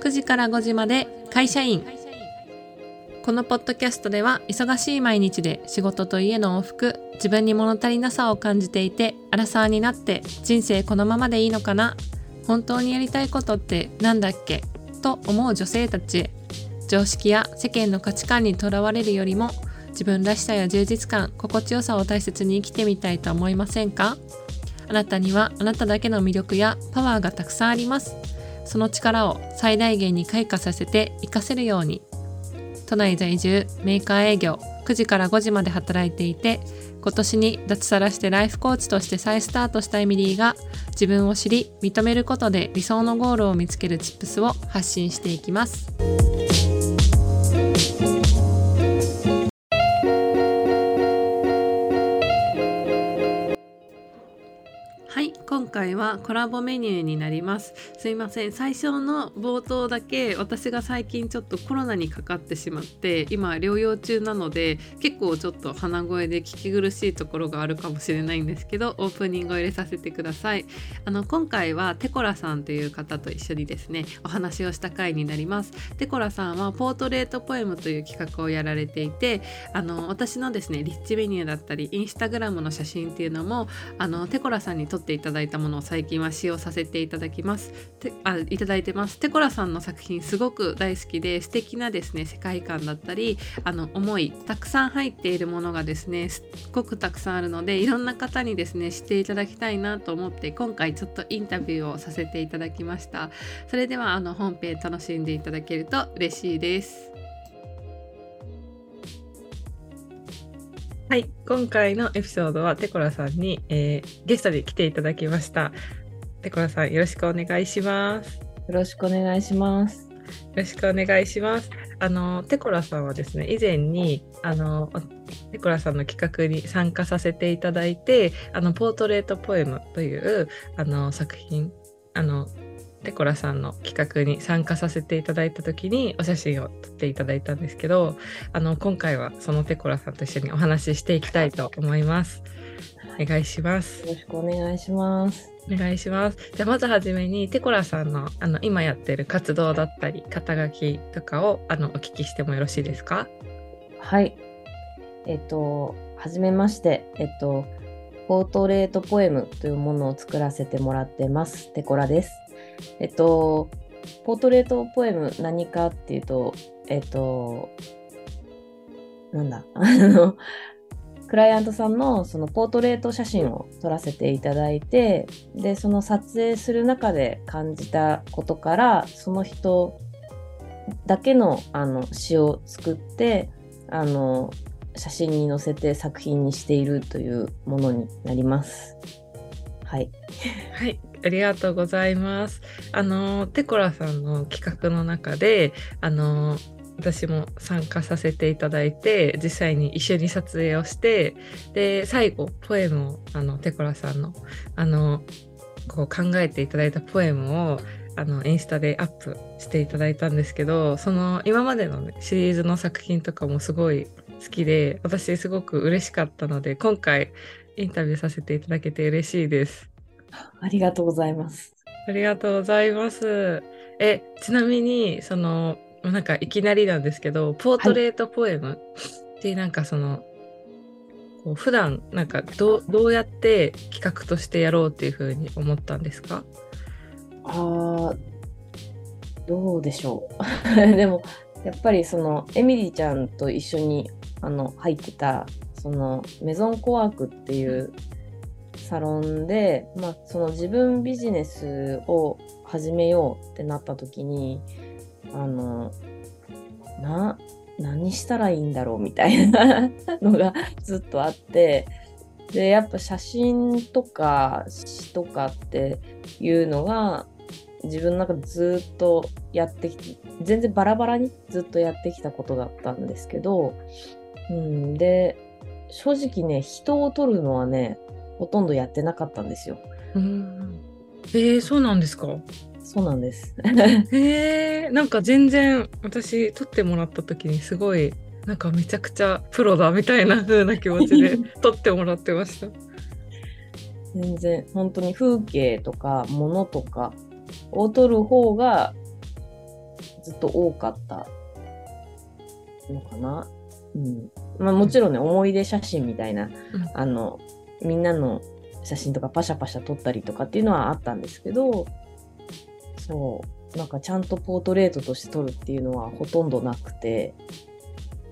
9時から5時まで会社員。このポッドキャストでは忙しい毎日で仕事と家の往復自分に物足りなさを感じていてアラサーになって人生このままでいいのかな本当にやりたいことって何だっけと思う女性たち。へ常識や世間の価値観にとらわれるよりも自分らしさや充実感心地よさを大切に生きてみたいと思いませんか？あなたにはあなただけの魅力やパワーがたくさんあります。その力を最大限に開花させて活かせるように都内在住メーカー営業9時から5時まで働いていて今年に脱サラしてライフコーチとして再スタートしたエミリーが自分を知り認めることで理想のゴールを見つけるチップスを発信していきます。今回はコラボメニューになります。すいません。最初の冒頭だけ私が最近ちょっとコロナにかかってしまって今療養中なので結構ちょっと鼻声で聞き苦しいところがあるかもしれないんですけどオープニングを入れさせてください。あの今回はテコラさんという方と一緒にですねお話をした回になります。テコラさんはポートレートポエムという企画をやられていてあの私のですねリッチメニューだったりインスタグラムの写真っていうのもあのテコラさんに撮っていただいたものものを最近は使用させていただきます。てあいただいてます。テコラさんの作品すごく大好きで素敵なですね世界観だったりあの思いたくさん入っているものがですねすっごくたくさんあるのでいろんな方にですね知っていただきたいなと思って今回ちょっとインタビューをさせていただきました。それではあの本編楽しんでいただけると嬉しいです。はい、今回のエピソードはテコラさんに、えー、ゲストで来ていただきました。テコラさん、よろしくお願いします。よろしくお願いします。よろしくお願いします。あのテコラさんはですね、以前にあのテコラさんの企画に参加させていただいて、あのポートレートポエムというあの作品あのテコラさんの企画に参加させていただいた時にお写真を撮っていただいたんですけどあの今回はそのテコラさんと一緒にお話ししていきたいと思います。お願いします。よろしくお願いします。お願いします。じゃあまずはじめにテコラさんのあの今やってる活動だったり肩書きとかをあのお聞きしてもよろしいですか？はい。えっと、はじめまして、えっと、ポートレートポエムというものを作らせてもらってます。テコラです。えっと、ポートレートポエム何かっていうと、えっと、なんだ、あの、クライアントさんのそのポートレート写真を撮らせていただいて、で、その撮影する中で感じたことから、その人だけのあの詩を作って、あの、写真に載せて作品にしているというものになります。はい。はい。ありがとうございます。あのテコラさんの企画の中であの私も参加させていただいて実際に一緒に撮影をしてで最後ポエムをあのテコラさんのあのこう考えていただいたポエムをあのインスタでアップしていただいたんですけどその今までの、ね、シリーズの作品とかもすごい好きで私すごく嬉しかったので今回インタビューさせていただけて嬉しいです。ありがとうございます。ありがとうございます。え、ちなみに、その、なんかいきなりなんですけど、ポートレートポエムってなんかその、こう普段なんかどどうやって企画としてやろうっていうふうに思ったんですか？あどうでしょう でもやっぱりそのエミリーちゃんと一緒にあの入ってたそのメゾンコワークっていうサロンで、まあ、その自分ビジネスを始めようってなった時にあのな何したらいいんだろうみたいな のがずっとあってでやっぱ写真とか詩とかっていうのが自分の中でずっとやってきて全然バラバラにずっとやってきたことだったんですけど、うん、で正直ね人を撮るのはねほとんどやってなかったんですよ。うんえー、そうなんですか？そうなんです。へ えー、なんか全然私撮ってもらった時にすごいなんかめちゃくちゃプロだみたいな風な気持ちで 撮ってもらってました。全然本当に風景とか物とかを撮る方がずっと多かったのかな。うんまあ、もちろんね、思い出写真みたいな、うんあのみんなの写真とかパシャパシャ撮ったりとかっていうのはあったんですけどそうなんかちゃんとポートレートとして撮るっていうのはほとんどなくて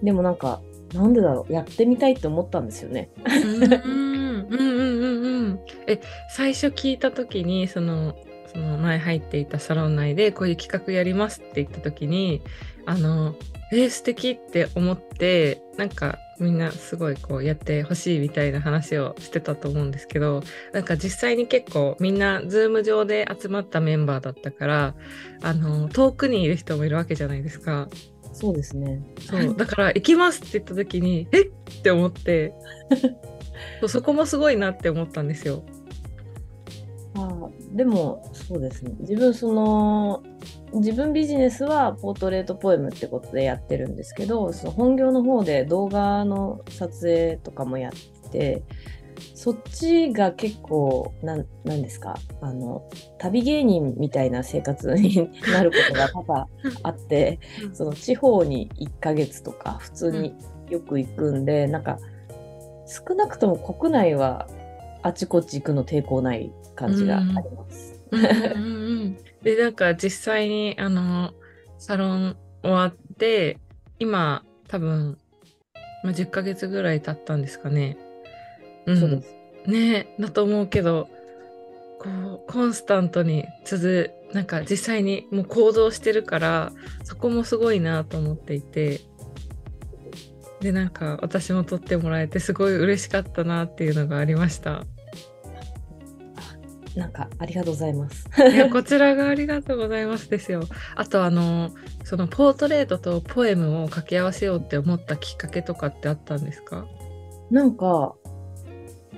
でもなんかなんでだろうやってみたいって思ったんですよね。うんうんうんうんえ最初聞いた時にそのその前入っていたサロン内でこういう企画やりますって言った時にあのえー、素敵って思ってなんかみんなすごいこうやってほしいみたいな話をしてたと思うんですけどなんか実際に結構みんなズーム上で集まったメンバーだったからあの遠くにいる人もいるわけじゃないですか。そうですね。そうだから行きますって言った時にえっ？って思って そこもすごいなって思ったんですよ。あでもそうですね自分その自分ビジネスはポートレートポエムってことでやってるんですけどその本業の方で動画の撮影とかもやってそっちが結構なんなんですか？あの旅芸人みたいな生活になることが多々あってその地方に1ヶ月とか普通によく行くんで、なんか少なくとも国内はあちこち行くの抵抗ない感じがあります。うんうんうんうんでなんか実際にあのサロン終わって今多分、まあ、10ヶ月ぐらい経ったんですかね。うんそうです。ねだと思うけどこうコンスタントに続なんか実際にもう行動してるからそこもすごいなと思っていてでなんか私も撮ってもらえてすごい嬉しかったなっていうのがありました。なんかありがとうございます。いやこちらがありがとうございますですよ。あとあのそのポートレートとポエムを掛け合わせようって思ったきっかけとかってあったんですか？なんか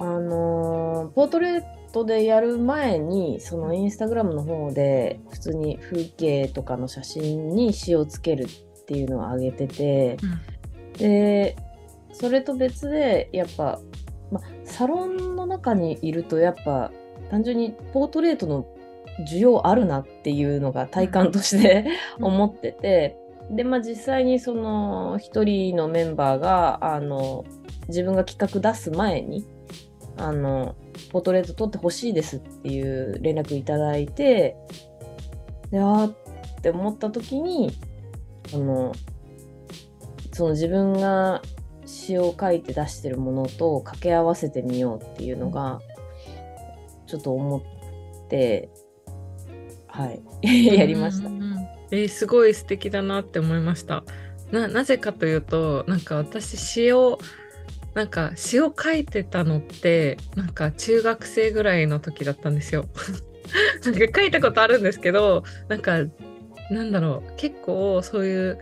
あのーポートレートでやる前にそのインスタグラムの方で普通に風景とかの写真に詩をつけるっていうのを上げてて、でそれと別でやっぱ、ま、サロンの中にいるとやっぱ単純にポートレートの需要あるなっていうのが体感としてうん。思ってて、でまあ実際にその一人のメンバーがあの自分が企画出す前にあのポートレート撮ってほしいですっていう連絡いただいてであーって思った時にあのその自分が詩を書いて出してるものと掛け合わせてみようっていうのがちょっと思ってはいやりましたうん。うんうんえーすごい素敵だなって思いました。ななぜかというとなんか私詩をなんか詩を書いてたのってなんか中学生ぐらいの時だったんですよ。なんか書いたことあるんですけどなんかなんだろう結構そういう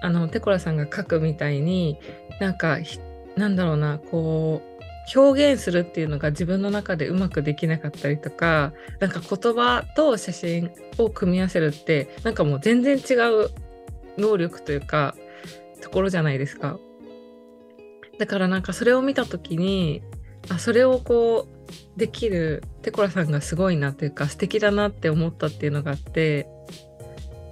あのテコラさんが書くみたいになんかひなんだろうなこう表現するっていうのが自分の中でうまくできなかったりとかなんか言葉と写真を組み合わせるってなんかもう全然違う能力というかところじゃないですか。だからなんかそれを見た時にあそれをこうできるテコラさんがすごいなというか素敵だなって思ったっていうのがあって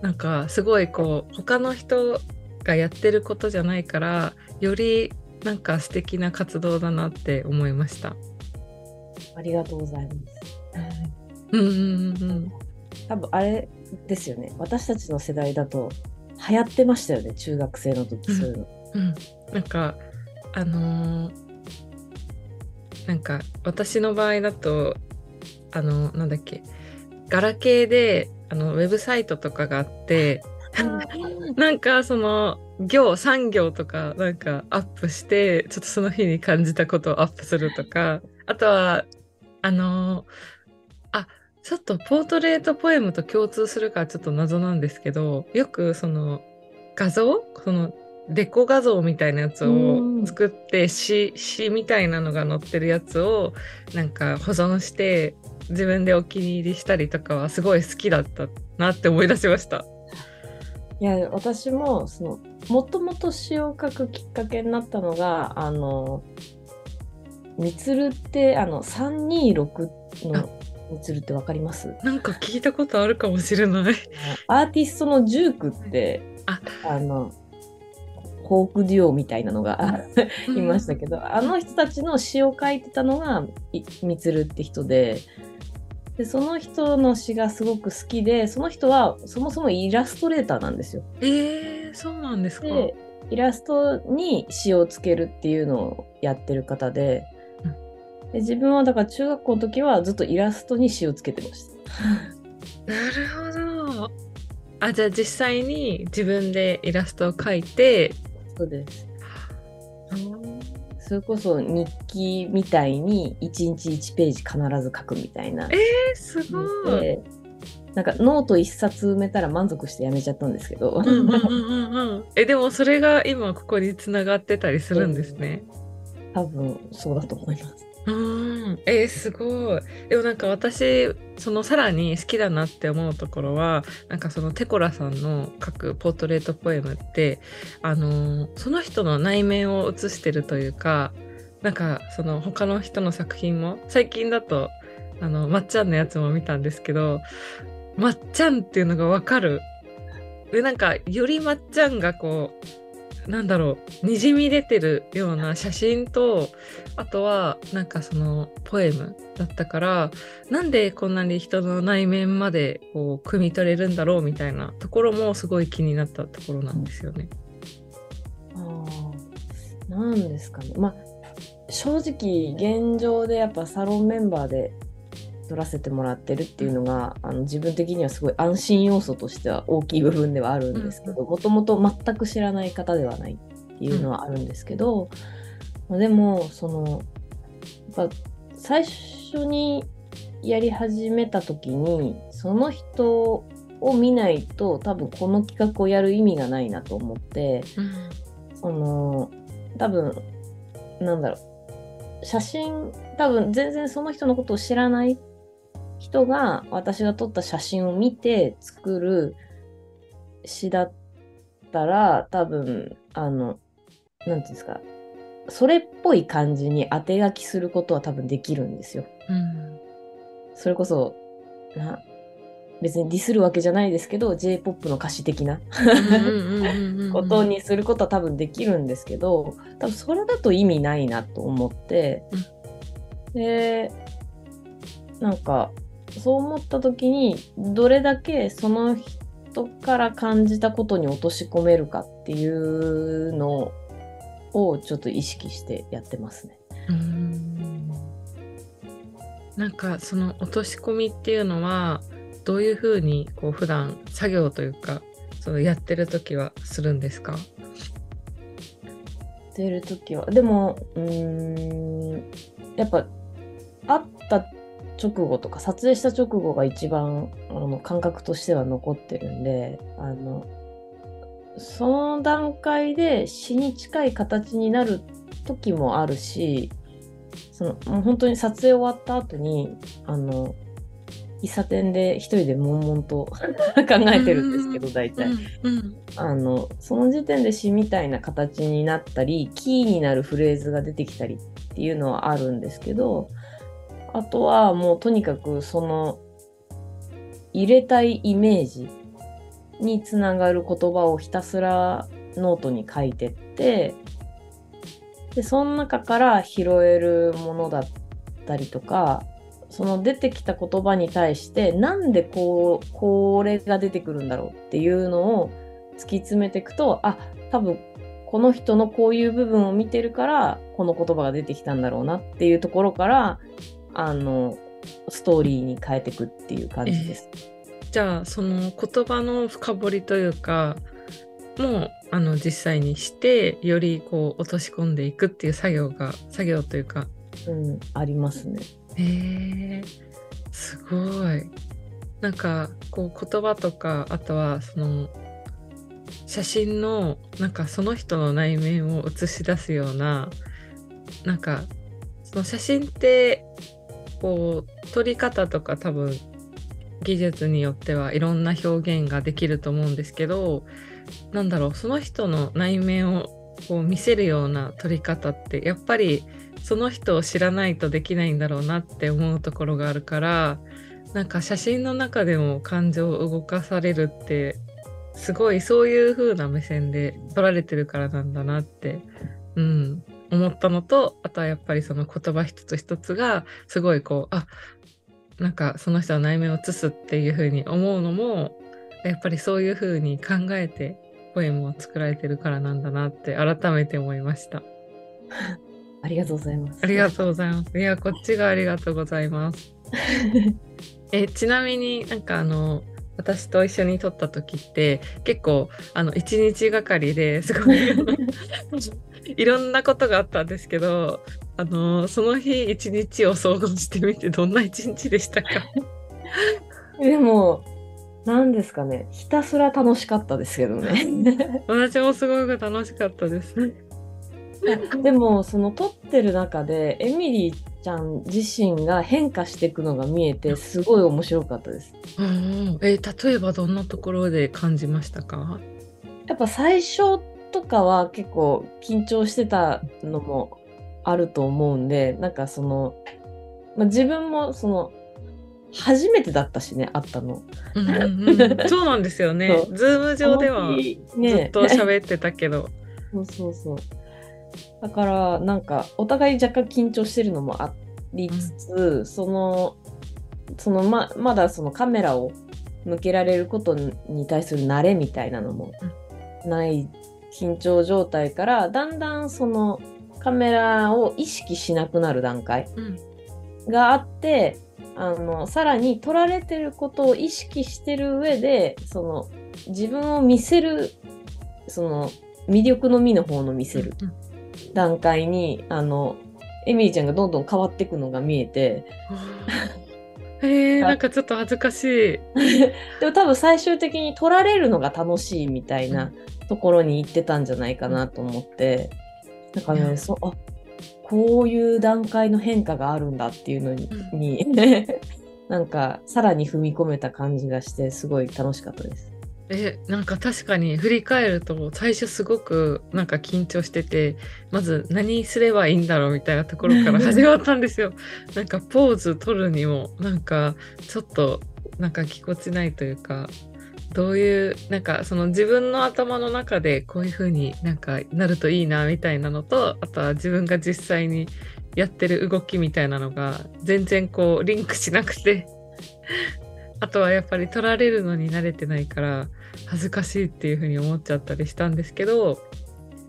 なんかすごいこう他の人がやってることじゃないからよりなんか素敵な活動だなって思いました。ありがとうございます。うんうんうんうん多分あれですよね私たちの世代だと流行ってましたよね中学生の時そういうの。うん、なんかあのーなんか私の場合だとあのなんだっけガラケーであのウェブサイトとかがあって なんかその行産業とかなんかアップしてちょっとその日に感じたことをアップするとか。あとはあのあちょっとポートレートポエムと共通するかちょっと謎なんですけどよくその画像？そのデコ画像みたいなやつうん。を作って詩詩みたいなのが載ってるやつをなんか保存して自分でお気に入りしたりとかはすごい好きだったなって思い出しました。いや私もそのもともと詩を書くきっかけになったのがあのみつるってあの326のみつるってわかります？なんか聞いたことあるかもしれない。アーティストのジュークってあ。あのフォークデュオみたいなのが いましたけど、あの人たちの詩を書いてたのがいみつるって人ででその人の詩がすごく好きでその人はそもそもイラストレーターなんですよ。えー、そうなんですか。でイラストに詩をつけるっていうのをやってる方でで自分はだから中学校の時はずっとイラストに詩をつけてました。なるほど。あじゃあ実際に自分でイラストを描いて。そうですそれこそ日記みたいに1日1ページ必ず書くみたいな。えー、すごい。でなんかノート1冊埋めたら満足してやめちゃったんですけど、うんうんうんうんうん。えでもそれが今ここに繋がってたりするんですね。多分そうだと思います。うん。えー、すごい。でもなんか私そのさらに好きだなって思うところはなんかそのテコラさんの書くポートレートポエムってあのーその人の内面を映してるというかなんかその他の人の作品も最近だとあのまっちゃんのやつも見たんですけどまっちゃんっていうのがわかる。でなんかよりまっちゃんがこうなんだろうにじみ出てるような写真とあとはなんかそのポエムだったからなんでこんなに人の内面までこう汲み取れるんだろうみたいなところもすごい気になったところなんですよね。ああ、なんですかね。まあ、正直、現状でやっぱサロンメンバーで撮らせてもらってるっていうのが、あの自分的にはすごい安心要素としては大きい部分ではあるんですけど、もともと全く知らない方ではないっていうのはあるんですけど、まあでも、その、やっぱ最初にやり始めた時に、その人を見ないと多分この企画をやる意味がないなと思って、その多分なんだろう写真多分全然その人のことを知らない人が私が撮った写真を見て作る詩だったら多分あのなんていうんですかそれっぽい感じに当て書きすることは多分できるんですよ。うん。それこそな別にディスるわけじゃないですけど J-POP の歌詞的なことにすることは多分できるんですけど多分それだと意味ないなと思って、でなんかそう思った時にどれだけその人から感じたことに落とし込めるかっていうのをちょっと意識してやってますね。うん。なんかその落とし込みっていうのはどういうふうにこう普段作業というかそのやってる時はするんですか？出る時は。でもうーんやっぱ会った直後とか撮影した直後が一番あの感覚としては残ってるんであのその段階で死に近い形になる時もあるしそのもう本当に撮影終わった後にあの喫茶店で一人で悶々と 考えてるんですけど大体。うんあのその時点で詩みたいな形になったりキーになるフレーズが出てきたりっていうのはあるんですけどあとはもうとにかくその入れたいイメージにつながる言葉をひたすらノートに書いてってでその中から拾えるものだったりとかその出てきた言葉に対してなんでこうこれが出てくるんだろうっていうのを突き詰めていくとあ多分この人のこういう部分を見てるからこの言葉が出てきたんだろうなっていうところからあのストーリーに変えていくっていう感じです。じゃあその言葉の深掘りというかもうあの実際にしてよりこう落とし込んでいくっていう作業が作業というかうん、ありますね。へえすごいなんかこう言葉とかあとはその写真のなんかその人の内面を映し出すようななんかその写真ってこう撮り方とか多分技術によってはいろんな表現ができると思うんですけどなんだろうその人の内面をこう見せるような撮り方ってやっぱりその人を知らないとできないんだろうなって思うところがあるからなんか写真の中でも感情を動かされるってすごいそういう風な目線で撮られてるからなんだなって、うん、思ったのとあとはやっぱりその言葉一つ一つがすごいこうあなんかその人の内面を映すっていう風に思うのもやっぱりそういう風に考えてポエムを作られてるからなんだなって改めて思いました。ありがとうございます。ありがとうございます。いやこっちがありがとうございます。えちなみになんかあの私と一緒に撮った時って結構あの一日がかりで すごいいろんなことがあったんですけどあのその日一日を想像してみてどんな一日でしたか？でも、なんですかね、ひたすら楽しかったですけどね。私もすごく楽しかったです。でも、その撮ってる中で、エミリーちゃん自身が変化していくのが見えて、すごい面白かったです。うんえ例えばどんなところで感じましたか？やっぱ最初とかは結構緊張してたのもあると思うんで、なんかその、まあ、自分もその、初めてだったしね、会ったの。うんうんうん そうなんですよねズーム上ではずねっと喋ってたけど。そうそうそう。だから、なんか、お互い若干緊張してるのもありつつ、その、そのま、まだそのカメラを向けられることに対する慣れみたいなのもない緊張状態から、だんだんそのカメラを意識しなくなる段階うん。があって、あの、さらに撮られてることを意識してる上で、その、自分を見せる、その、魅力のみの方の見せるうん段階に、あの、エミリーちゃんがどんどん変わっていくのが見えて、えー、なんかちょっと恥ずかしい。でも多分最終的に撮られるのが楽しいみたいなところに行ってたんじゃないかなと思って、なんかいやね、そう、あ、こういう段階の変化があるんだっていうのに、うに なんかさらに踏み込めた感じがして、すごい楽しかったです。えなんか確かに振り返ると最初すごくなんか緊張しててまず何すればいいんだろうみたいなところから 始まったんですよ。なんかポーズ取るにもなんかちょっとなんかぎこちないというかどういうなんかその自分の頭の中でこういう風になんかなるといいなみたいなのとあとは自分が実際にやってる動きみたいなのが全然こうリンクしなくてあとはやっぱり取られるのに慣れてないから恥ずかしいっていう風に思っちゃったりしたんですけど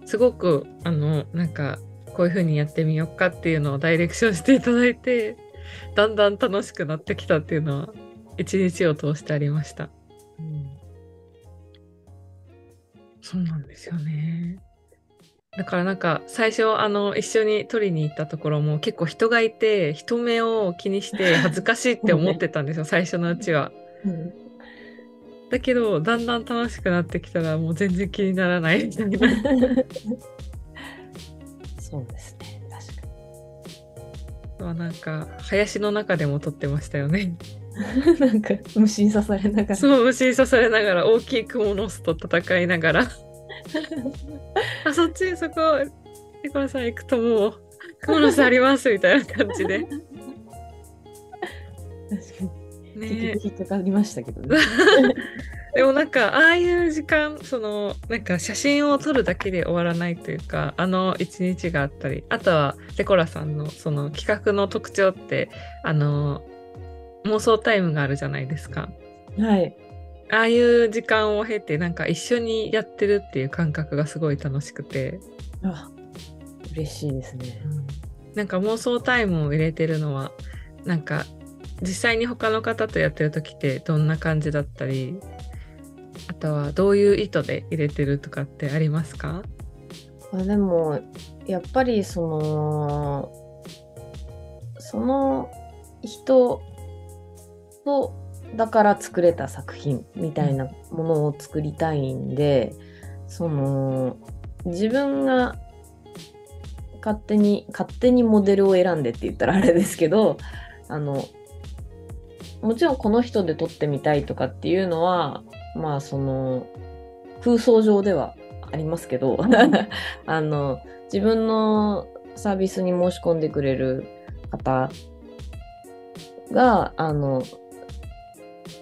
すごくあのなんかこういう風にやってみようかっていうのをダイレクションしていただいてだんだん楽しくなってきたっていうのは一日を通してありました。そうなんですよね。だからなんか最初あの一緒に撮りに行ったところも結構人がいて人目を気にして 恥ずかしいって思ってたんですよ最初のうちは。うんだけどだんだん楽しくなってきたらもう全然気にならないみたいな。そうですね、確かはなんか林の中でも撮ってましたよね。に。なんか虫に刺されながら。そう虫に刺されながら大きいクモの巣と戦いながら あそっちそこニコラさん行くともうクモの巣ありますみたいな感じで。確かに。結ね局引っかかりましたけどね。でもなんかああいう時間そのなんか写真を撮るだけで終わらないというかあの一日があったりあとはデコラさんのその企画の特徴ってあの妄想タイムがあるじゃないですか。はい。ああいう時間を経てなんか一緒にやってるっていう感覚がすごい楽しくて、あ、嬉しいですね。なんか妄想タイムを入れてるのはなんか実際に他の方とやってる時ってどんな感じだったりあとはどういう意図で入れてるとかってありますか？あでもやっぱりそのその人とだから作れた作品みたいなものを作りたいんで、その自分が勝手に勝手にモデルを選んでって言ったらあれですけどあのもちろんこの人で撮ってみたいとかっていうのはまあその空想上ではありますけど あの自分のサービスに申し込んでくれる方があの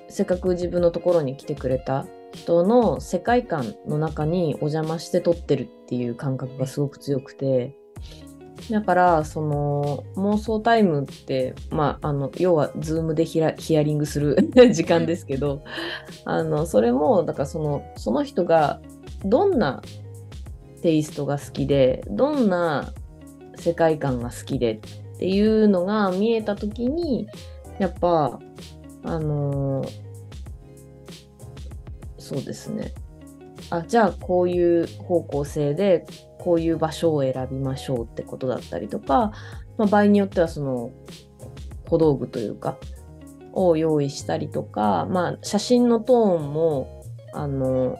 せっかく自分のところに来てくれた人の世界観の中にお邪魔して撮ってるっていう感覚がすごく強くてだからその妄想タイムってまああの要は Zoom でヒヒアリングする時間ですけどあのそれもだからそのその人がどんなテイストが好きでどんな世界観が好きでっていうのが見えた時にやっぱあのーそうですね。あじゃあこういう方向性でこういう場所を選びましょうってことだったりとか、まあ、場合によってはその小道具というかを用意したりとか、まあ、写真のトーンもあの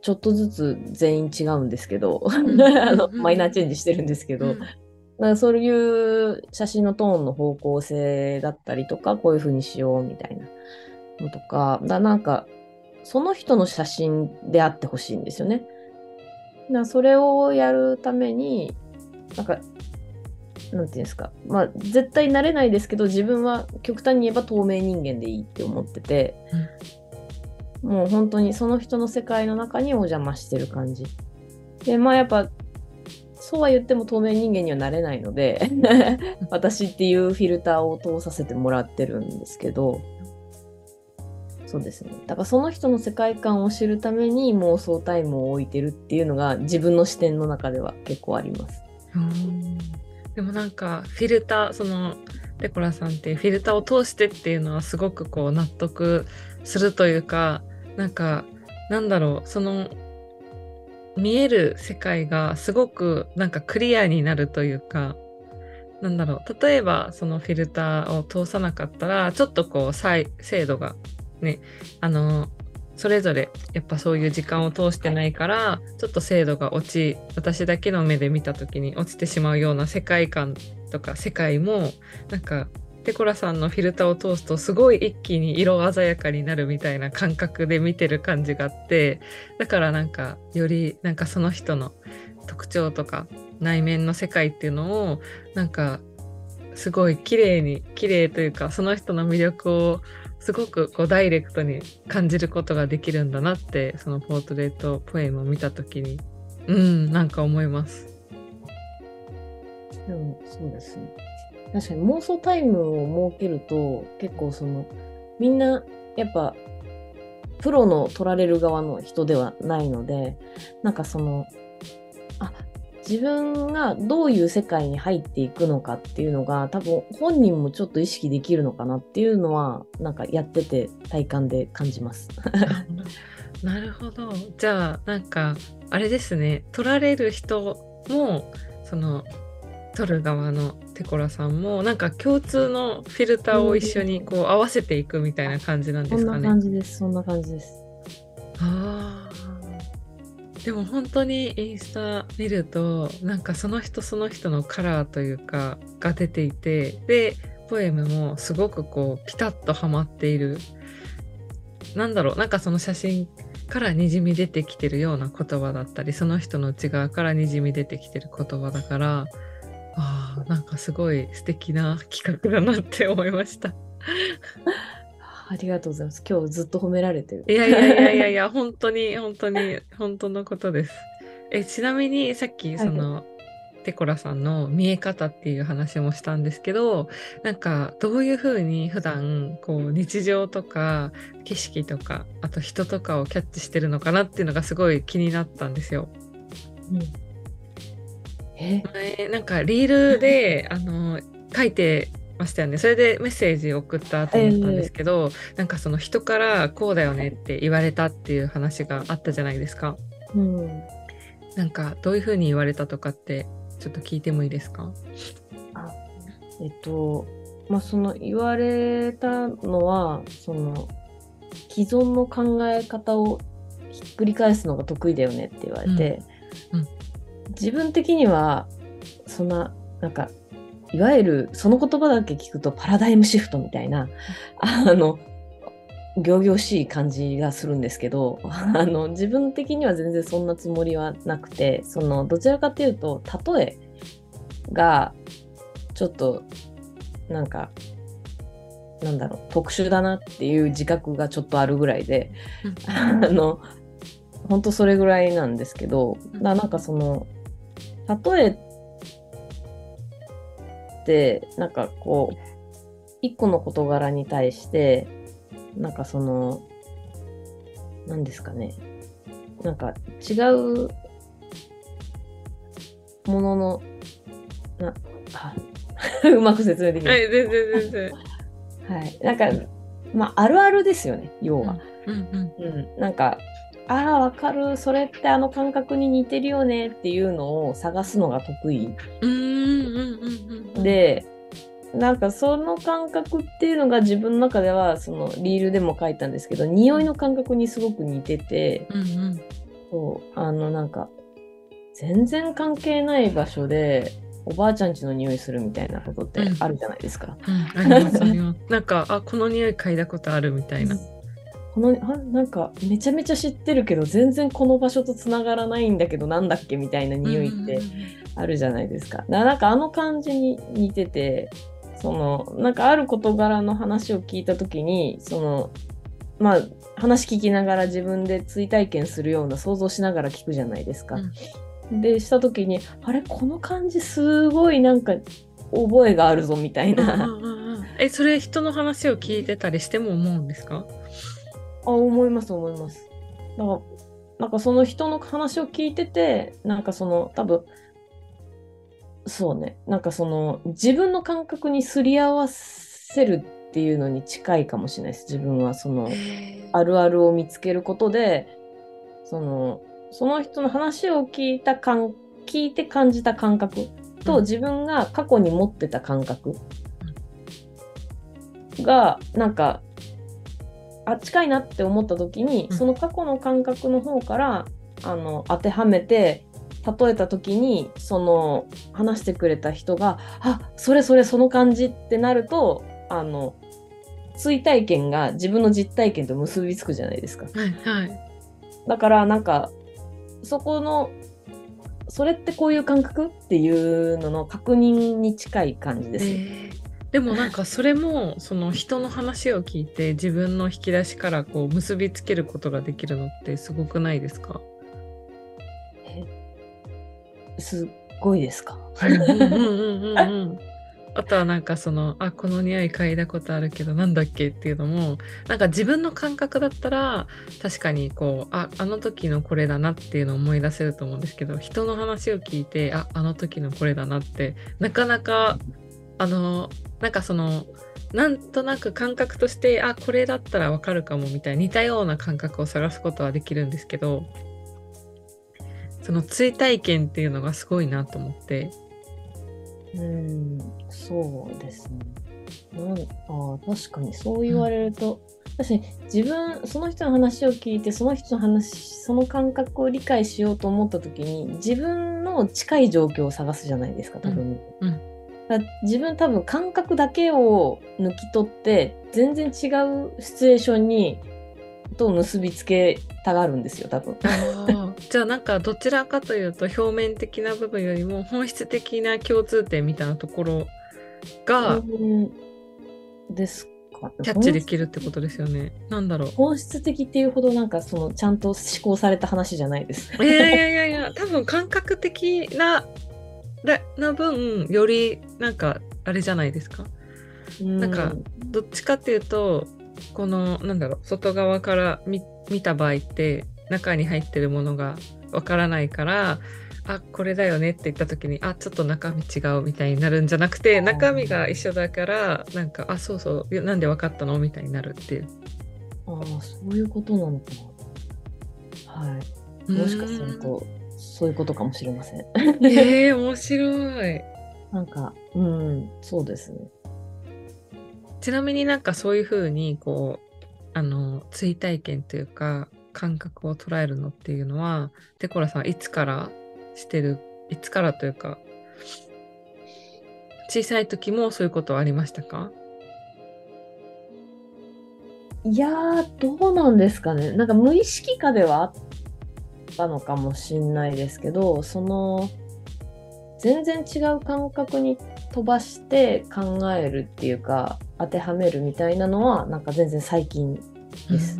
ちょっとずつ全員違うんですけど、あのマイナーチェンジしてるんですけど、うんだからそういう写真のトーンの方向性だったりとか、こういう風にしようみたいなのとか、だなんか、その人の写真であってほしいんですよね。だそれをやるために、なんか、なんていうんですか、まあ、絶対なれないですけど、自分は極端に言えば透明人間でいいって思ってて、もう本当にその人の世界の中にお邪魔してる感じ。で、まあやっぱ、そうは言っても透明人間にはなれないので 私っていうフィルターを通させてもらってるんですけどそうですね。だからその人の世界観を知るために妄想タイムを置いてるっていうのが自分の視点の中では結構あります。うん。でもなんかフィルターそのデコラさんってフィルターを通してっていうのはすごくこう納得するというかなんかなんだろうその見える世界がすごくなんかクリアになるというかなんだろう。例えばそのフィルターを通さなかったらちょっとこう精度がねあのそれぞれやっぱそういう時間を通してないからちょっと精度が落ち私だけの目で見た時に落ちてしまうような世界観とか世界もなんかテコラさんのフィルターを通すとすごい一気に色鮮やかになるみたいな感覚で見てる感じがあってだからなんかよりなんかその人の特徴とか内面の世界っていうのをなんかすごい綺麗に綺麗というかその人の魅力をすごくこうダイレクトに感じることができるんだなってそのポートレートポエムを見た時にうんなんか思います。でもそうですね。確かに妄想タイムを設けると結構そのみんなやっぱプロの取られる側の人ではないのでなんかそのあ自分がどういう世界に入っていくのかっていうのが多分本人もちょっと意識できるのかなっていうのはなんかやってて体感で感じます。なるほどじゃあなんかあれですね取られる人もその取る側のテコラさんもなんか共通のフィルターを一緒にこう合わせていくみたいな感じなんでそんなすかね。感じです。そんな感じです。あーでも本当にインスタ見るとなんかその人その人のカラーというかが出ていてでポエムもすごくこうピタッとはまっているなんだろうなんかその写真からにじみ出てきてるような言葉だったりその人の内側からにじみ出てきてる言葉だからあーなんかすごい素敵な企画だなって思いました。ありがとうございます。今日ずっと褒められてる。いやいやいやいやいや、本当に本当に本当のことです。えちなみにさっきその、テコラさんの見え方っていう話もしたんですけど、なんかどういうふうに普段こう日常とか景色とかあと人とかをキャッチしてるのかなっていうのがすごい気になったんですよ。うんえ前なんかリールであの書いてましたよね。それでメッセージを送ったと思ったんですけど、なんかその人からこうだよねって言われたっていう話があったじゃないですか。うん。なんかどういうふうに言われたとかってちょっと聞いてもいいですか？えっと、まあ、その言われたのは、その既存の考え方をひっくり返すのが得意だよねって言われて、うんうん自分的には、そんな、なんか、いわゆるその言葉だけ聞くとパラダイムシフトみたいな、あの、仰々しい感じがするんですけど、あの、自分的には全然そんなつもりはなくて、その、どちらかというと、例えが、ちょっと、なんか、なんだろう特殊だなっていう自覚がちょっとあるぐらいで、うん。あの本当それぐらいなんですけどだなんかその例えってなんかこう一個の事柄に対してなんかその何ですかね。なんか違うもののなあ うまく説明できない。はい全然全然。はい、なんかまああるあるですよね要は。うんうん。うん、なんかああわかる。それってあの感覚に似てるよねっていうのを探すのが得意。うんうんうんうんうん。でなんかその感覚っていうのが自分の中ではそのリールでも書いたんですけど匂いの感覚にすごく似ててうんうん。そうあのなんか全然関係ない場所でおばあちゃんちの匂いするみたいなことってあるじゃないですか。うんありますあります。なんかあこの匂い嗅いだことあるみたいなこのあなんかめちゃめちゃ知ってるけど全然この場所とつながらないんだけどなんだっけみたいな匂いってあるじゃないですか。だからなんかあの感じに似ててそのなんかある事柄の話を聞いた時にそのまあ話聞きながら自分で追体験するような想像しながら聞くじゃないですか。でした時にあれこの感じすごいなんか覚えがあるぞみたいうんうんな、うんうん。えそれ人の話を聞いてたりしても思うんですか？あ思います思います。だからなんかその人の話を聞いててなんかその多分そうね。なんかその自分の感覚にすり合わせるっていうのに近いかもしれないです。自分はそのあるあるを見つけることでそのその人の話を聞いた感聞いて感じた感覚とうん。自分が過去に持ってた感覚がなんかあ近いなって思った時に、うんその過去の感覚の方からあの当てはめて例えた時にその話してくれた人が「あそれそれその感じ」ってなるとあの追体験が自分の実体験と結びつくじゃないですか。はいはいだからなんかそこのそれってこういう感覚っていうのの確認に近い感じです。えーでもなんかそれもその人の話を聞いて自分の引き出しからこう結びつけることができるのってすごくないですか？すっごいですか？うんうんうんうんうんあとはなんかそのあこの匂い嗅いだことあるけどなんだっけっていうのもなんか自分の感覚だったら確かにこうああの時のこれだなっていうのを思い出せると思うんですけど人の話を聞いてああの時のこれだなってなかなかあのなんかそのなんとなく感覚としてあこれだったらわかるかもみたいな似たような感覚を探すことはできるんですけどその追体験っていうのがすごいなと思って。うん、そうですね。なんあ確かにそう言われると、確かに自分その人の話を聞いてその人の話その感覚を理解しようと思った時に自分の近い状況を探すじゃないですか多分。うんうん自分多分感覚だけを抜き取って全然違うシチュエーションにと結びつけたがるんですよ多分。じゃあなんかどちらかというと表面的な部分よりも本質的な共通点みたいなところがうんですか？キャッチできるってことですよね。なんだろう。本質的っていうほどなんかそのちゃんと思考された話じゃないです。いやいやいやいや多分感覚的ななな分よりなんかあれじゃないですか？なんかどっちかっていうとこのなんだろう外側から見見た場合って中に入ってるものがわからないからあこれだよねって言った時にあちょっと中身違うみたいになるんじゃなくて中身が一緒だからなんかあそうそうなんでわかったの？みたいになるっていう。ああそういうことなのかな。はい。もしかするとそういうことかもしれません。えー、面白い。なんかうんそうですね。ちなみになんかそういうふうにこうあの追体験というか感覚を捉えるのっていうのはデコラさんはいつからしてるいつからというか小さい時もそういうことはありましたか？いやーどうなんですかね。なんか無意識化ではあったのかもしんないですけどその全然違う感覚に飛ばして考えるっていうか当てはめるみたいなのはなんか全然最近です。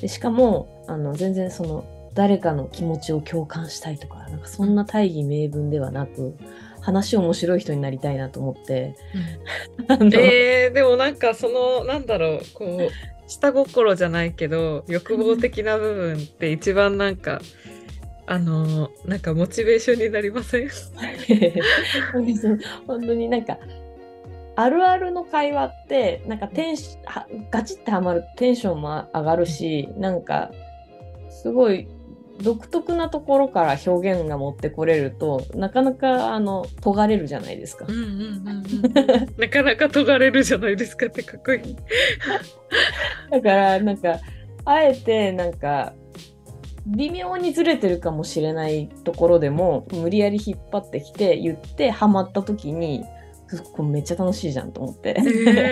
でしかもあの全然その誰かの気持ちを共感したいとかなんかそんな大義名分ではなく話面白い人になりたいなと思って。あのえー、でもなんかそのなんだろうこう下心じゃないけど欲望的な部分って一番なんかあのなんかモチベーションになりません？本当になんかあるあるの会話ってなんかテンガチってはまるとテンションも上がるしなんかすごい独特なところから表現が持ってこれるとなかなかあの尖れるじゃないですかう。んうんうんうん なかなか尖れるじゃないですかってかっこいい。だからなんかあえてなんか微妙にずれてるかもしれないところでも無理やり引っ張ってきて言ってハマった時にこれめっちゃ楽しいじゃんと思って。え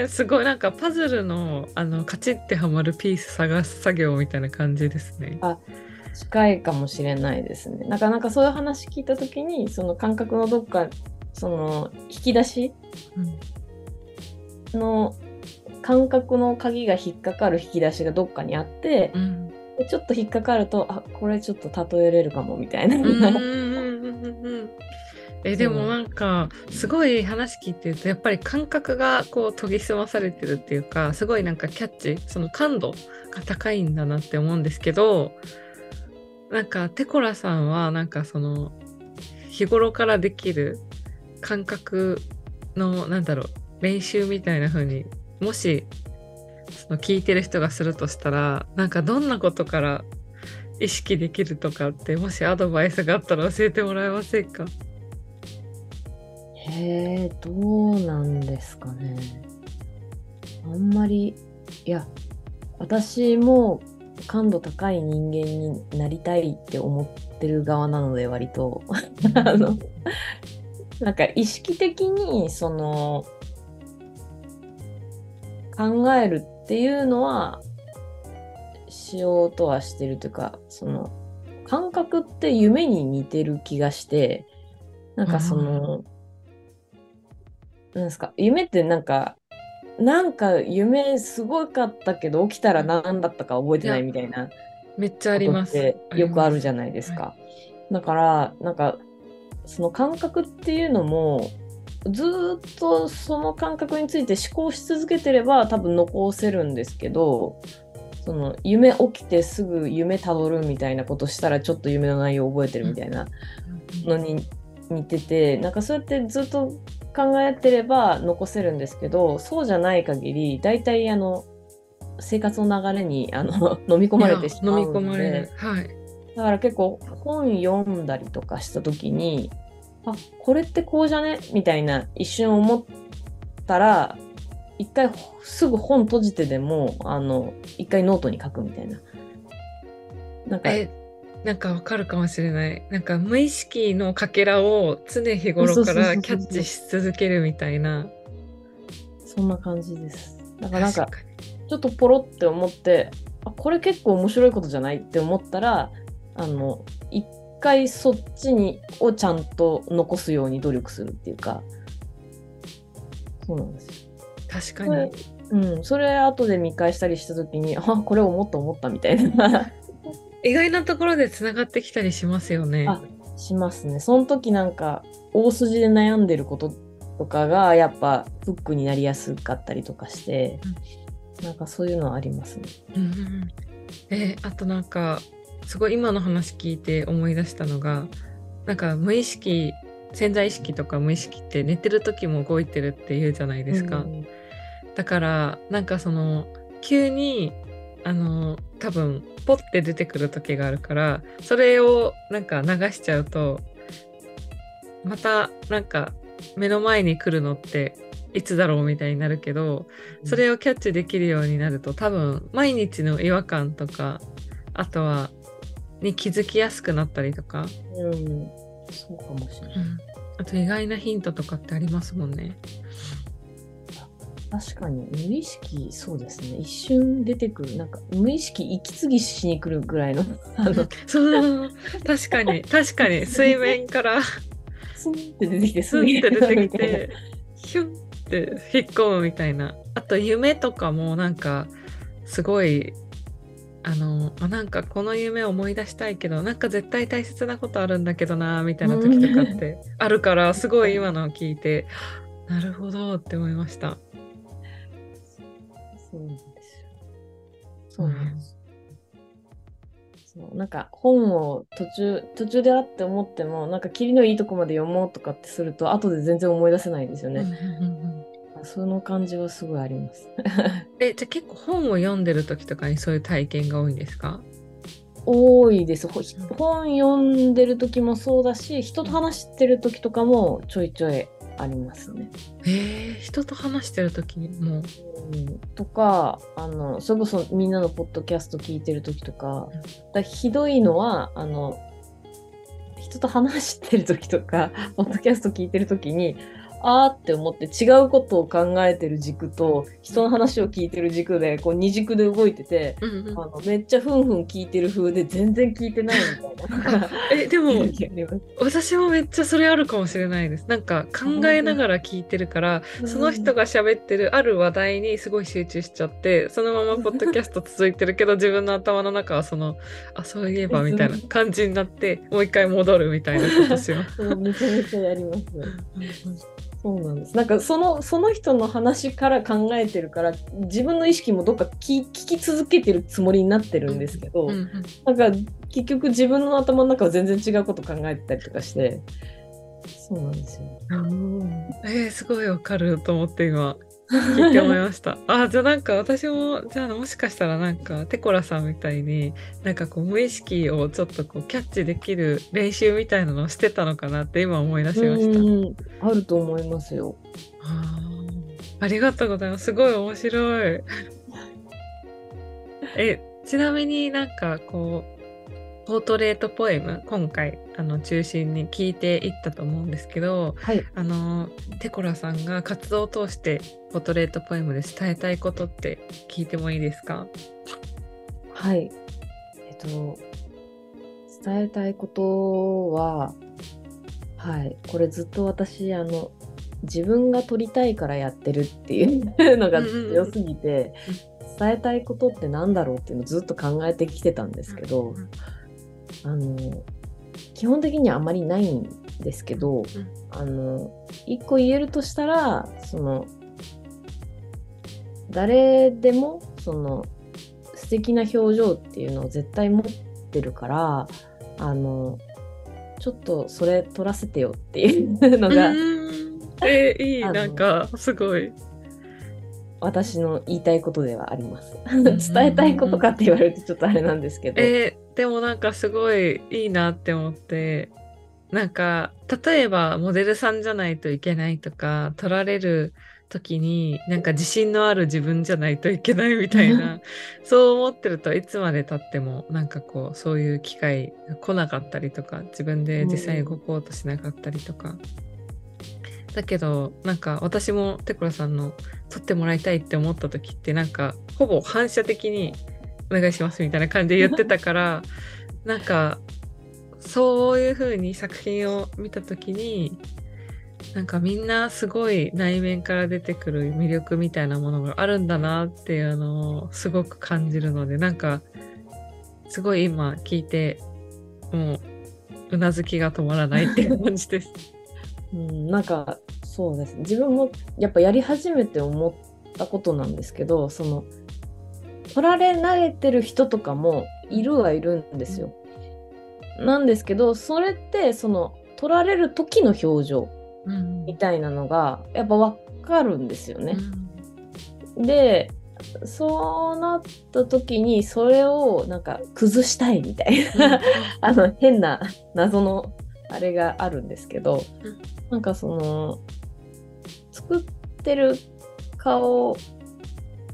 ー、すごいなんかパズルのあのカチッてはまるピース探す作業みたいな感じですね。近いかもしれないですね。なかなかそういう話聞いた時にその感覚のどっかその引き出しの感覚の鍵が引っかかる引き出しがどっかにあってう、んでちょっと引っかかるとあこれちょっと例えれるかもみたいな。えでもなんかすごい話聞いてるとやっぱり感覚がこう研ぎ澄まされてるっていうかすごいなんかキャッチその感度が高いんだなって思うんですけどなんかテコラさんはなんかその日頃からできる感覚のなんだろう練習みたいな風にもしその聞いてる人がするとしたらなんかどんなことから意識できるとかってもしアドバイスがあったら教えてもらえませんか？へえどうなんですかね。あんまりいや私も感度高い人間になりたいって思ってる側なので割と。あのなんか意識的にその考えるっていうのはしようとはしてるというかその感覚って夢に似てる気がしてなんかそのなんですか夢ってなんかなんか夢すごかったけど起きたら何だったか覚えてないみたいなめっちゃあります。てよくあるじゃゃないですか。だからなんかその感覚っていうのもずーっとその感覚について思考し続けてれば多分残せるんですけどその夢起きてすぐ夢たどるみたいなことしたらちょっと夢の内容覚えてるみたいなのに似ててなんかそうやってずっと考えてれば残せるんですけどそうじゃない限り大体あの生活の流れにあの 飲み込まれてしまう飲み込のでまれる。はい。だから結構本読んだりとかした時にあこれってこうじゃね？みたいな一瞬思ったら一回すぐ本閉じてでもあの一回ノートに書くみたいな。なんかえ、なんかわかるかもしれない。なんか無意識のかけらを常日頃からキャッチし続けるみたいな。そんな感じです。だからなんかちょっとポロって思ってあこれ結構面白いことじゃないって思ったらあの一回そっちにをちゃんと残すように努力するっていうかそうなんですよ。確かに。うん、それ後で見返したりした時にあこれ思った思ったみたいな意外なところでつながってきたりしますよね。あしますねその時なんか大筋で悩んでることとかがやっぱフックになりやすかったりとかして、なんかそういうのはありますね。うんうんうんえあとなんかすごい今の話聞いて思い出したのがなんか無意識潜在意識とか無意識って寝てる時も動いてるって言うじゃないですか。うんだからなんかその急にあの多分ポッて出てくる時があるからそれをなんか流しちゃうとまたなんか目の前に来るのっていつだろうみたいになるけどそれをキャッチできるようになると多分毎日の違和感とかあとはに気づきやすくなったりとか、うん、そうかもしれない。あと意外なヒントとかってありますもんね。確かに無意識そうですね。一瞬出てくるなんか無意識息継ぎしに来るぐらいの あのそう確かに確かに水面から。スンって出てきてスンって出てきてヒュンって引っ込むみたいな。あと夢とかもなんかすごいあのあなんかこの夢を思い出したいけどなんか絶対大切なことあるんだけどなみたいな時とかってあるからすごい今のを聞いて なるほどって思いました。そうなんですよ。そうなんです。そうなんか本を途中途中であって思ってもなんか切りのいいとこまで読もうとかってすると後で全然思い出せないんですよね。その感じはすごいあります。えじゃあ結構本を読んでる時とかにそういう体験が多いんですか？多いです。ほ本読んでる時もそうだし人と話してる時とかもちょいちょいありますね。えー、人と話してる時にも。ううん、とかあのそれこそみんなのポッドキャスト聞いてる時とかだひどいのはあの人と話してる時とかポッドキャスト聞いてる時にあーって思って違うことを考えてる軸と人の話を聞いてる軸でこう二軸で動いててうんうんあのめっちゃふんふん聞いてる風で全然聞いてないみたいな えでも 私もめっちゃそれあるかもしれないですなんか考えながら聞いてるからその人が喋ってるある話題にすごい集中しちゃってそのままポッドキャスト続いてるけど自分の頭の中はそのあそういえばみたいな感じになってもう一回戻るみたいなことします。めちゃめちゃやります。そうなんです。なんかそのその人の話から考えてるから自分の意識もどっか聞聞き続けてるつもりになってるんですけど、うんうんなんか結局自分の頭の中は全然違うこと考えてたりとかして、そうなんですよ。えー、すごいわかると思って今聞いて思いました。あじゃあなんか私もじゃあもしかしたらなんかテコラさんみたいになんかこう無意識をちょっとこうキャッチできる練習みたいなのをしてたのかなって今思い出しました。うんあると思いますよ。ありがとうございます。すごい面白い。えちなみになんかこうポートレートポエム今回あの中心に聞いていったと思うんですけどはい。あのテコラさんが活動を通してポートレートポエムで伝えたいことって聞いてもいいですか？はい。えっと、伝えたいことは、はい。これずっと私、あの、自分が撮りたいからやってるっていうのが強すぎて、伝えたいことって何だろうっていうのをずっと考えてきてたんですけど、あの、基本的にはあまりないんですけど、あの、一個言えるとしたら、その、誰でも、その、素敵な表情っていうのを絶対持ってるから、あの、ちょっとそれ撮らせてよっていうのが、えーいいなんかすごい。私の言いたいことではあります。ん 伝えたいことかって言われるとちょっとあれなんですけど。えーでもなんかすごいいいなって思ってなんか例えばモデルさんじゃないといけないとか撮られる時になんか自信のある自分じゃないといけないみたいなそう思ってるといつまでたってもなんかこうそういう機会が来なかったりとか自分で実際に動こうとしなかったりとか。だけどなんか私もテコラさんの撮ってもらいたいって思った時ってなんかほぼ反射的にお願いしますみたいな感じで言ってたから なんかそういう風に作品を見た時になんかみんなすごい内面から出てくる魅力みたいなものがあるんだなっていうのをすごく感じるのでなんかすごい今聞いてもううなずきが止まらないっていう感じです。うん、なんかそうですね自分もやっぱやり始めて思ったことなんですけどその取られ慣れてる人とかもいるはいるんですよ。なんですけどそれってその取られる時の表情うんみたいなのがやっぱ分かるんですよね。でそうなった時にそれをなんか崩したいみたいな あの変な謎のあれがあるんですけど、うん。なんかその作ってる顔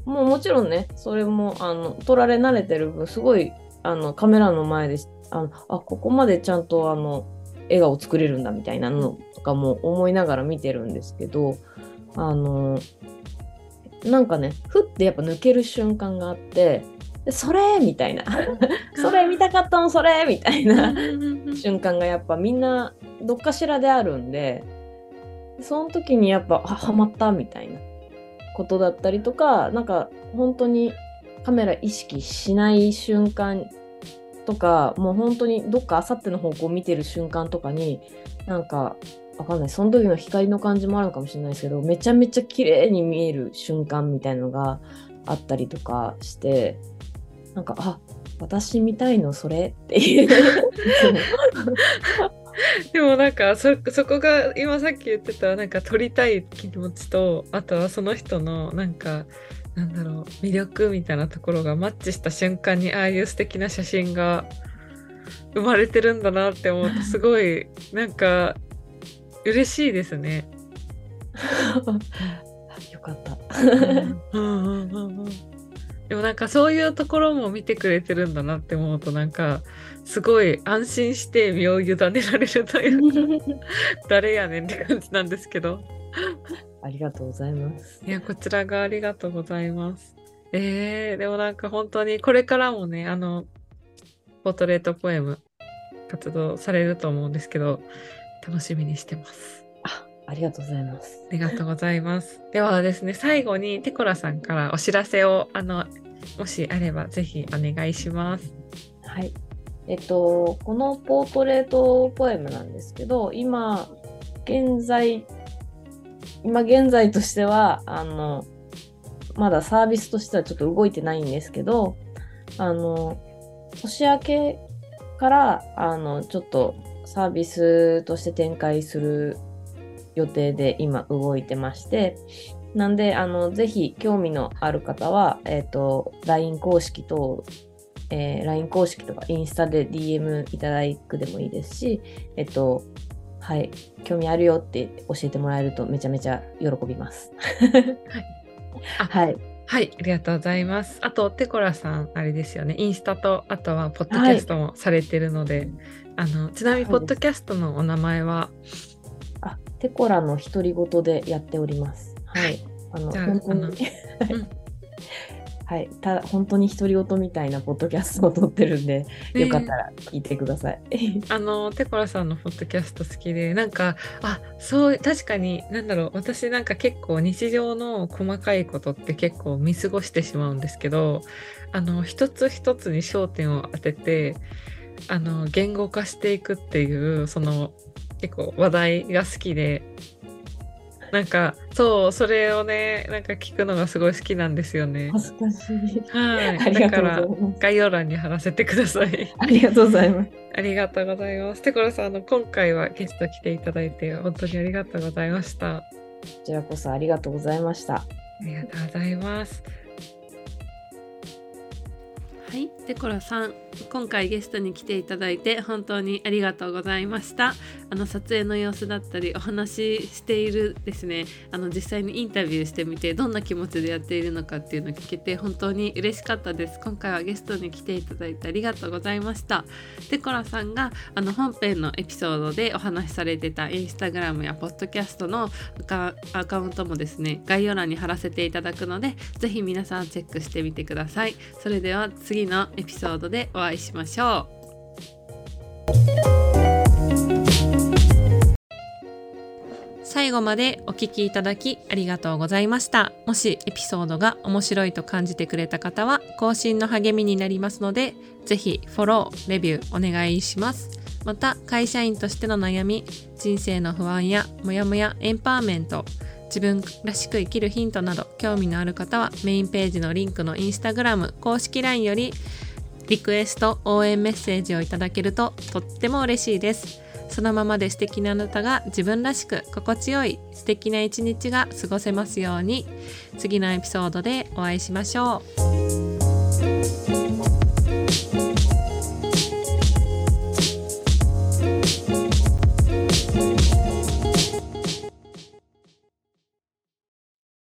ももちろんねそれもあの撮られ慣れてる分すごいあのカメラの前であのあここまでちゃんとあの笑顔作れるんだみたいなのとかも思いながら見てるんですけどあのなんかねふってやっぱ抜ける瞬間があってでそれみたいな。それ見たかったの？それみたいな瞬間がやっぱみんなどっかしらであるんでその時にやっぱあハマったみたいなことだったりとかなんか本当にカメラ意識しない瞬間とかもう本当にどっかあさっての方向を見てる瞬間とかになんかわかんない。その時の光の感じもあるのかもしれないですけどめちゃめちゃ綺麗に見える瞬間みたいのがあったりとかしてなんかあ私見たいのそれっていう。でもなんかそそこが今さっき言ってたなんか撮りたい気持ちとあとはその人のなんかなんだろう魅力みたいなところがマッチした瞬間にああいう素敵な写真が生まれてるんだなって思うとすごいなんか嬉しいですね。よかった。でもなんかそういうところも見てくれてるんだなって思うとなんかすごい安心して身を委ねられるというか 誰やねんって感じなんですけど。ありがとうございます。いやこちらがありがとうございます。えー、でもなんか本当にこれからもねあのポートレートポエム活動されると思うんですけど楽しみにしてます。あありがとうございます。ありがとうございます。ではですね最後にテコラさんからお知らせをあのもしあればぜひお願いします。はいえっと、このポートレートポエムなんですけど、今、現在、今現在としては、あの、まだサービスとしてはちょっと動いてないんですけど、あの、年明けから、あの、ちょっとサービスとして展開する予定で今動いてまして、なんで、あの、ぜひ興味のある方は、えっ、と、LINE 公式等えー LINE 公式とかインスタで DM いただくでもいいですし、えっと、はい、興味あるよって教えてもらえるとめちゃめちゃ喜びます。あはい。はい、ありがとうございます。あと、テコラさん、あれですよね、インスタと、あとは、ポッドキャストもされてるので、あの、ちなみに、ポッドキャストのお名前は、あ、テコラの独り言でやっております。はい。あの、じゃあ本当にはい。ただ、本当に独り言みたいなポッドキャストを撮ってるんで、よかったら聞いてください。あの、テコラさんのポッドキャスト好きで、なんか、あ、そう、確かに、なんだろう、私なんか結構日常の細かいことって結構見過ごしてしまうんですけど、あの、一つ一つに焦点を当てて、あの、言語化していくっていう、その、結構話題が好きで、なんか、そう、それをね、なんか聞くのがすごい好きなんですよね。恥ずかしい。はい。ありがとうござだからいます。概要欄に貼らせてください。ありがとうございます。ありがとうございます。てころさん、あの今回はゲスト来ていただいて本当にありがとうございました。あこちらこそありがとうございました。りがとうございます。はい、テコラさん、今回ゲストに来ていただいて本当にありがとうございました。あの撮影の様子だったりお話ししているですね、あの実際にインタビューしてみてどんな気持ちでやっているのかっていうのを聞けて本当に嬉しかったです。今回はゲストに来ていただいてありがとうございました。テコラさんがあの本編のエピソードでお話しされてたインスタグラムやポッドキャストのアカアカウントもですね概要欄に貼らせていただくのでぜひ皆さんチェックしてみてくださいそれでは次のエピソードでお会いしましょう最後までお聞きいただきありがとうございました。もしエピソードが面白いと感じてくれた方は更新の励みになりますので、ぜひフォロー、レビューお願いします。また会社員としての悩み、人生の不安やモヤモヤエンパワーメント、自分らしく生きるヒントなど興味のある方はメインページのリンクのインスタグラム公式 LINE よりリクエスト応援メッセージをいただけるととっても嬉しいです。そのままで素敵なあなたが自分らしく心地よい素敵な一日が過ごせますように。次のエピソードでお会いしましょう。